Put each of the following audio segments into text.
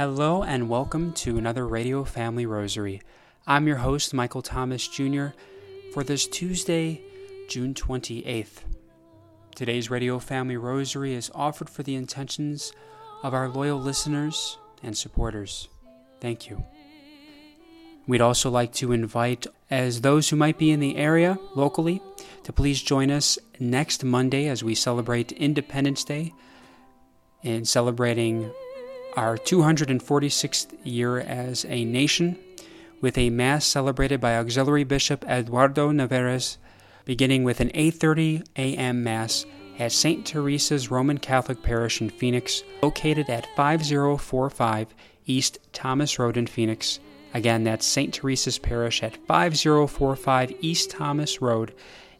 Hello and welcome to another Radio Family Rosary. I'm your host, Michael Thomas Jr., for this Tuesday, June 28th. Today's Radio Family Rosary is offered for the intentions of our loyal listeners and supporters. Thank you. We'd also like to invite, as those who might be in the area locally, to please join us next Monday as we celebrate Independence Day and celebrating our 246th year as a nation with a mass celebrated by auxiliary bishop Eduardo Nevares beginning with an 8:30 a.m. mass at St. Teresa's Roman Catholic Parish in Phoenix located at 5045 East Thomas Road in Phoenix. Again, that's St. Teresa's Parish at 5045 East Thomas Road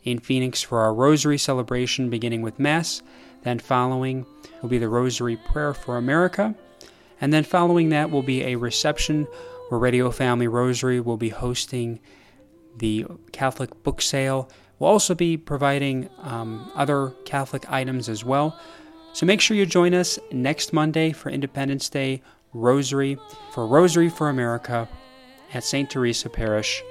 in Phoenix for our Rosary celebration beginning with Mass. Then following will be the Rosary Prayer for America and then following that will be a reception where Radio Family Rosary will be hosting the Catholic book sale. We'll also be providing um, other Catholic items as well. So make sure you join us next Monday for Independence Day Rosary for Rosary for America at St. Teresa Parish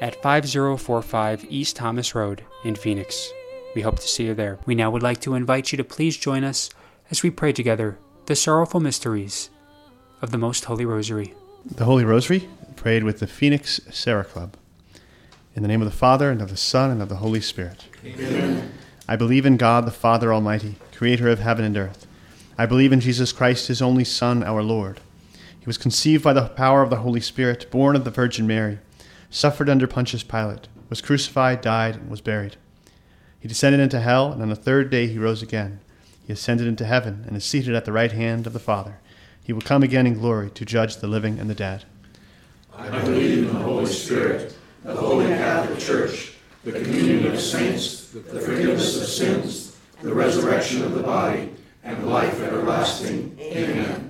at 5045 East Thomas Road in Phoenix. We hope to see you there. We now would like to invite you to please join us as we pray together the sorrowful mysteries of the Most Holy Rosary. The Holy Rosary, prayed with the Phoenix Serra Club. In the name of the Father, and of the Son, and of the Holy Spirit. Amen. I believe in God, the Father Almighty, creator of heaven and earth. I believe in Jesus Christ, his only Son, our Lord. He was conceived by the power of the Holy Spirit, born of the Virgin Mary, suffered under Pontius Pilate, was crucified, died, and was buried. He descended into hell, and on the third day he rose again. He ascended into heaven and is seated at the right hand of the Father. He will come again in glory to judge the living and the dead. I believe in the Holy Spirit, the Holy Catholic Church, the communion of saints, the forgiveness of sins, the resurrection of the body, and life everlasting. Amen.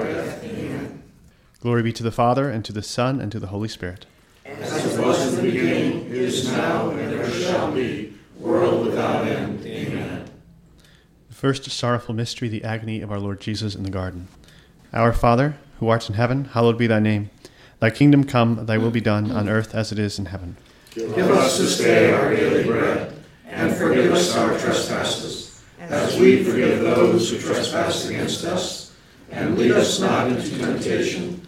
Glory be to the Father, and to the Son, and to the Holy Spirit. As it was in the beginning, is now, and ever shall be, world without end. Amen. The first sorrowful mystery, the agony of our Lord Jesus in the garden. Our Father, who art in heaven, hallowed be thy name. Thy kingdom come, thy will be done, on earth as it is in heaven. Give us this day our daily bread, and forgive us our trespasses, as we forgive those who trespass against us. And lead us not into temptation,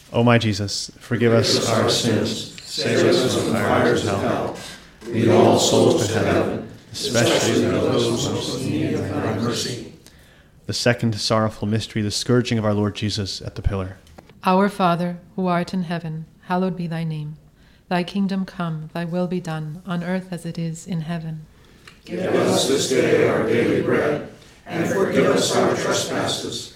O my Jesus, forgive us our sins, save us from the fires of hell. Lead all souls to heaven, especially those most in need of thy mercy. The second sorrowful mystery, the scourging of our Lord Jesus at the pillar. Our Father, who art in heaven, hallowed be thy name. Thy kingdom come, thy will be done, on earth as it is in heaven. Give us this day our daily bread, and forgive us our trespasses,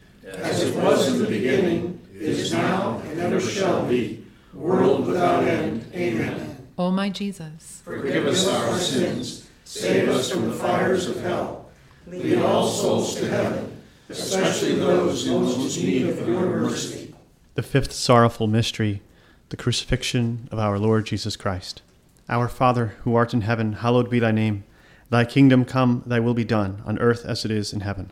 As it was in the beginning, is now, and ever shall be, world without end. Amen. O my Jesus, forgive us our sins, save us from the fires of hell, lead all souls to heaven, especially those in most need of your mercy. The fifth sorrowful mystery, the crucifixion of our Lord Jesus Christ. Our Father, who art in heaven, hallowed be thy name. Thy kingdom come, thy will be done, on earth as it is in heaven.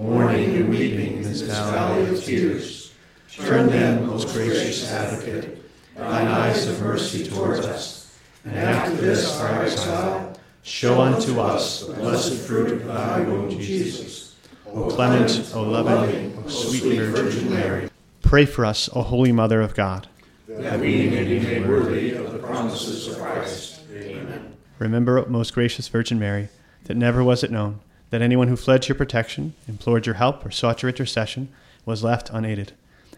mourning and weeping in this valley of tears. Turn then, most gracious advocate, thine eyes of mercy towards us, and after this our exile, show unto us the blessed fruit of thy womb, Jesus. O clement, O loving, O sweet Virgin Mary, pray for us, O Holy Mother of God. That we may be made worthy of the promises of Christ. Amen. Remember, most gracious Virgin Mary, that never was it known that anyone who fled to your protection, implored your help, or sought your intercession was left unaided.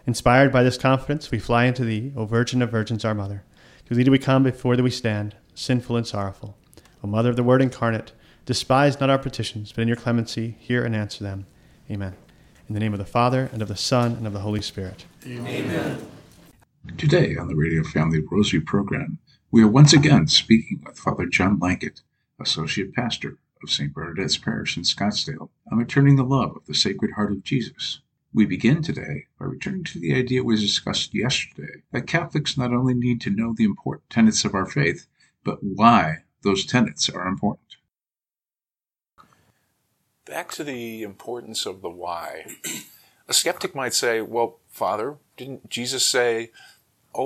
Inspired by this confidence, we fly unto thee, O Virgin of Virgins, our Mother. To thee do we come, before thee we stand, sinful and sorrowful. O Mother of the Word incarnate, despise not our petitions, but in your clemency hear and answer them. Amen. In the name of the Father, and of the Son, and of the Holy Spirit. Amen. Today on the Radio Family Rosary program, we are once again speaking with Father John Lankeit, Associate Pastor of St. Bernadette's Parish in Scottsdale, on returning the love of the Sacred Heart of Jesus. We begin today by returning to the idea we discussed yesterday that Catholics not only need to know the important tenets of our faith, but why those tenets are important. Back to the importance of the why. A skeptic might say, well, Father, didn't Jesus say,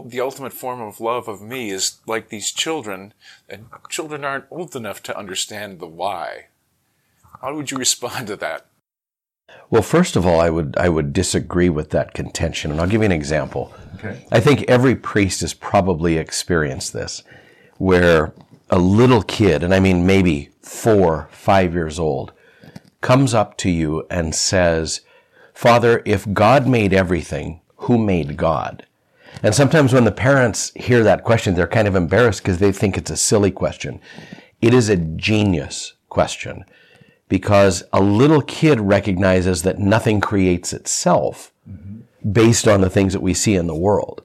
the ultimate form of love of me is like these children, and children aren't old enough to understand the why. How would you respond to that? Well, first of all, I would I would disagree with that contention, and I'll give you an example. Okay. I think every priest has probably experienced this, where a little kid, and I mean maybe four, five years old, comes up to you and says, Father, if God made everything, who made God? And sometimes when the parents hear that question, they're kind of embarrassed because they think it's a silly question. It is a genius question because a little kid recognizes that nothing creates itself based on the things that we see in the world.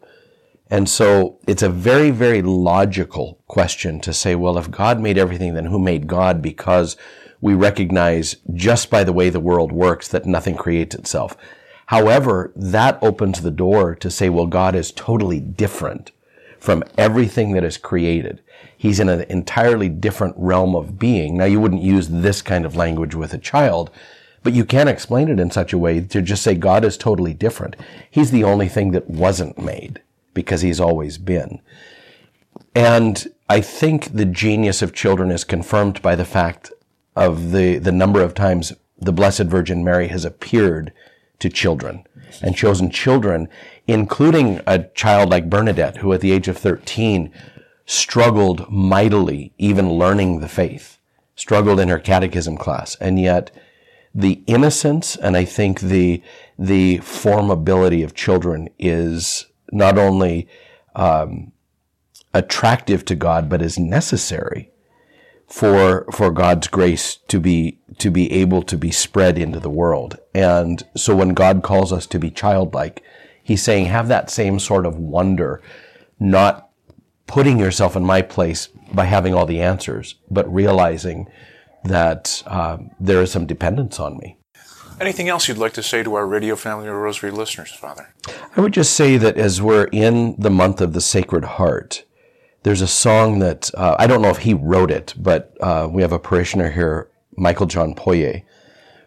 And so it's a very, very logical question to say, well, if God made everything, then who made God? Because we recognize just by the way the world works that nothing creates itself. However, that opens the door to say, well, God is totally different from everything that is created. He's in an entirely different realm of being. Now, you wouldn't use this kind of language with a child, but you can explain it in such a way to just say God is totally different. He's the only thing that wasn't made because he's always been. And I think the genius of children is confirmed by the fact of the, the number of times the Blessed Virgin Mary has appeared to children and chosen children, including a child like Bernadette, who at the age of 13 struggled mightily, even learning the faith, struggled in her catechism class. And yet the innocence and I think the, the formability of children is not only, um, attractive to God, but is necessary for for God's grace to be to be able to be spread into the world. And so when God calls us to be childlike, he's saying have that same sort of wonder, not putting yourself in my place by having all the answers, but realizing that uh, there is some dependence on me. Anything else you'd like to say to our Radio Family or Rosary listeners, Father? I would just say that as we're in the month of the Sacred Heart, there's a song that uh, I don't know if he wrote it, but uh, we have a parishioner here, Michael John Poye,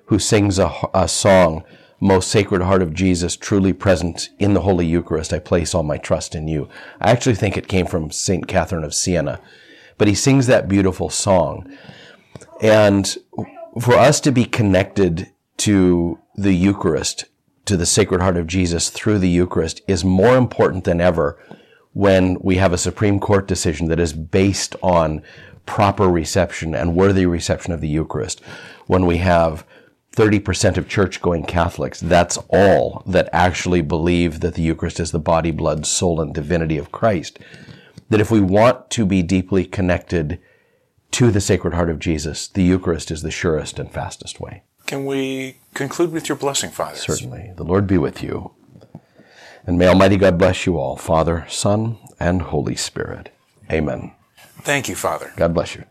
who sings a, a, song, Most Sacred Heart of Jesus, truly present in the Holy Eucharist, I place all my trust in you. I actually think it came from St. Catherine of Siena, but he sings that beautiful song. And for us to be connected to the Eucharist, to the Sacred Heart of Jesus through the Eucharist is more important than ever when we have a Supreme Court decision that is based on proper reception and worthy reception of the Eucharist, when we have 30% of church going Catholics, that's all that actually believe that the Eucharist is the body, blood, soul, and divinity of Christ. That if we want to be deeply connected to the Sacred Heart of Jesus, the Eucharist is the surest and fastest way. Can we conclude with your blessing, Father? Certainly. The Lord be with you. And may Almighty God bless you all, Father, Son, and Holy Spirit. Amen. Thank you, Father. God bless you.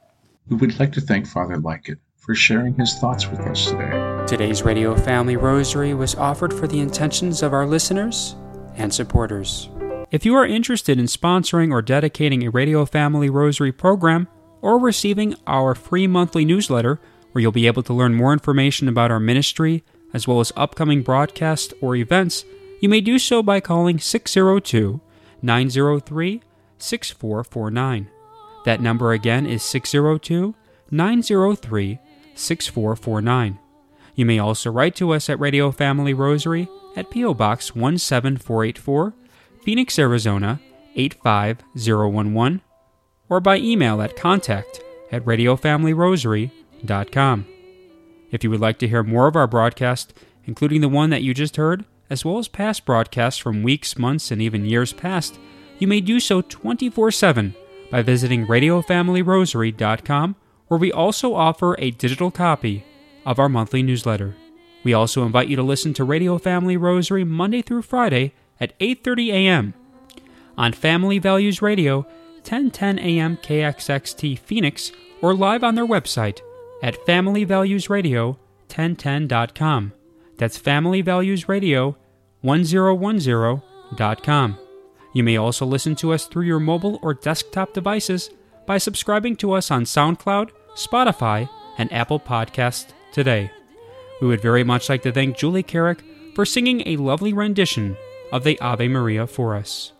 We would like to thank Father Lankeit for sharing his thoughts with us today. Today's Radio Family Rosary was offered for the intentions of our listeners and supporters. If you are interested in sponsoring or dedicating a Radio Family Rosary program or receiving our free monthly newsletter, where you'll be able to learn more information about our ministry as well as upcoming broadcasts or events, you may do so by calling 602 903 6449. That number again is 602 903 6449. You may also write to us at Radio Family Rosary at P.O. Box 17484, Phoenix, Arizona 85011, or by email at contact at radiofamilyrosary.com. If you would like to hear more of our broadcast, including the one that you just heard, as well as past broadcasts from weeks, months, and even years past, you may do so 24 7 by visiting RadioFamilyRosary.com, where we also offer a digital copy of our monthly newsletter. We also invite you to listen to Radio Family Rosary Monday through Friday at 8:30 a.m. on Family Values Radio, 1010 a.m. KXXT Phoenix, or live on their website at familyvaluesradio1010.com. That's familyvaluesradio1010.com. You may also listen to us through your mobile or desktop devices by subscribing to us on SoundCloud, Spotify, and Apple Podcasts today. We would very much like to thank Julie Carrick for singing a lovely rendition of the Ave Maria for us.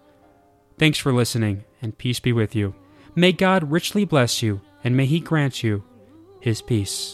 Thanks for listening, and peace be with you. May God richly bless you, and may He grant you His peace.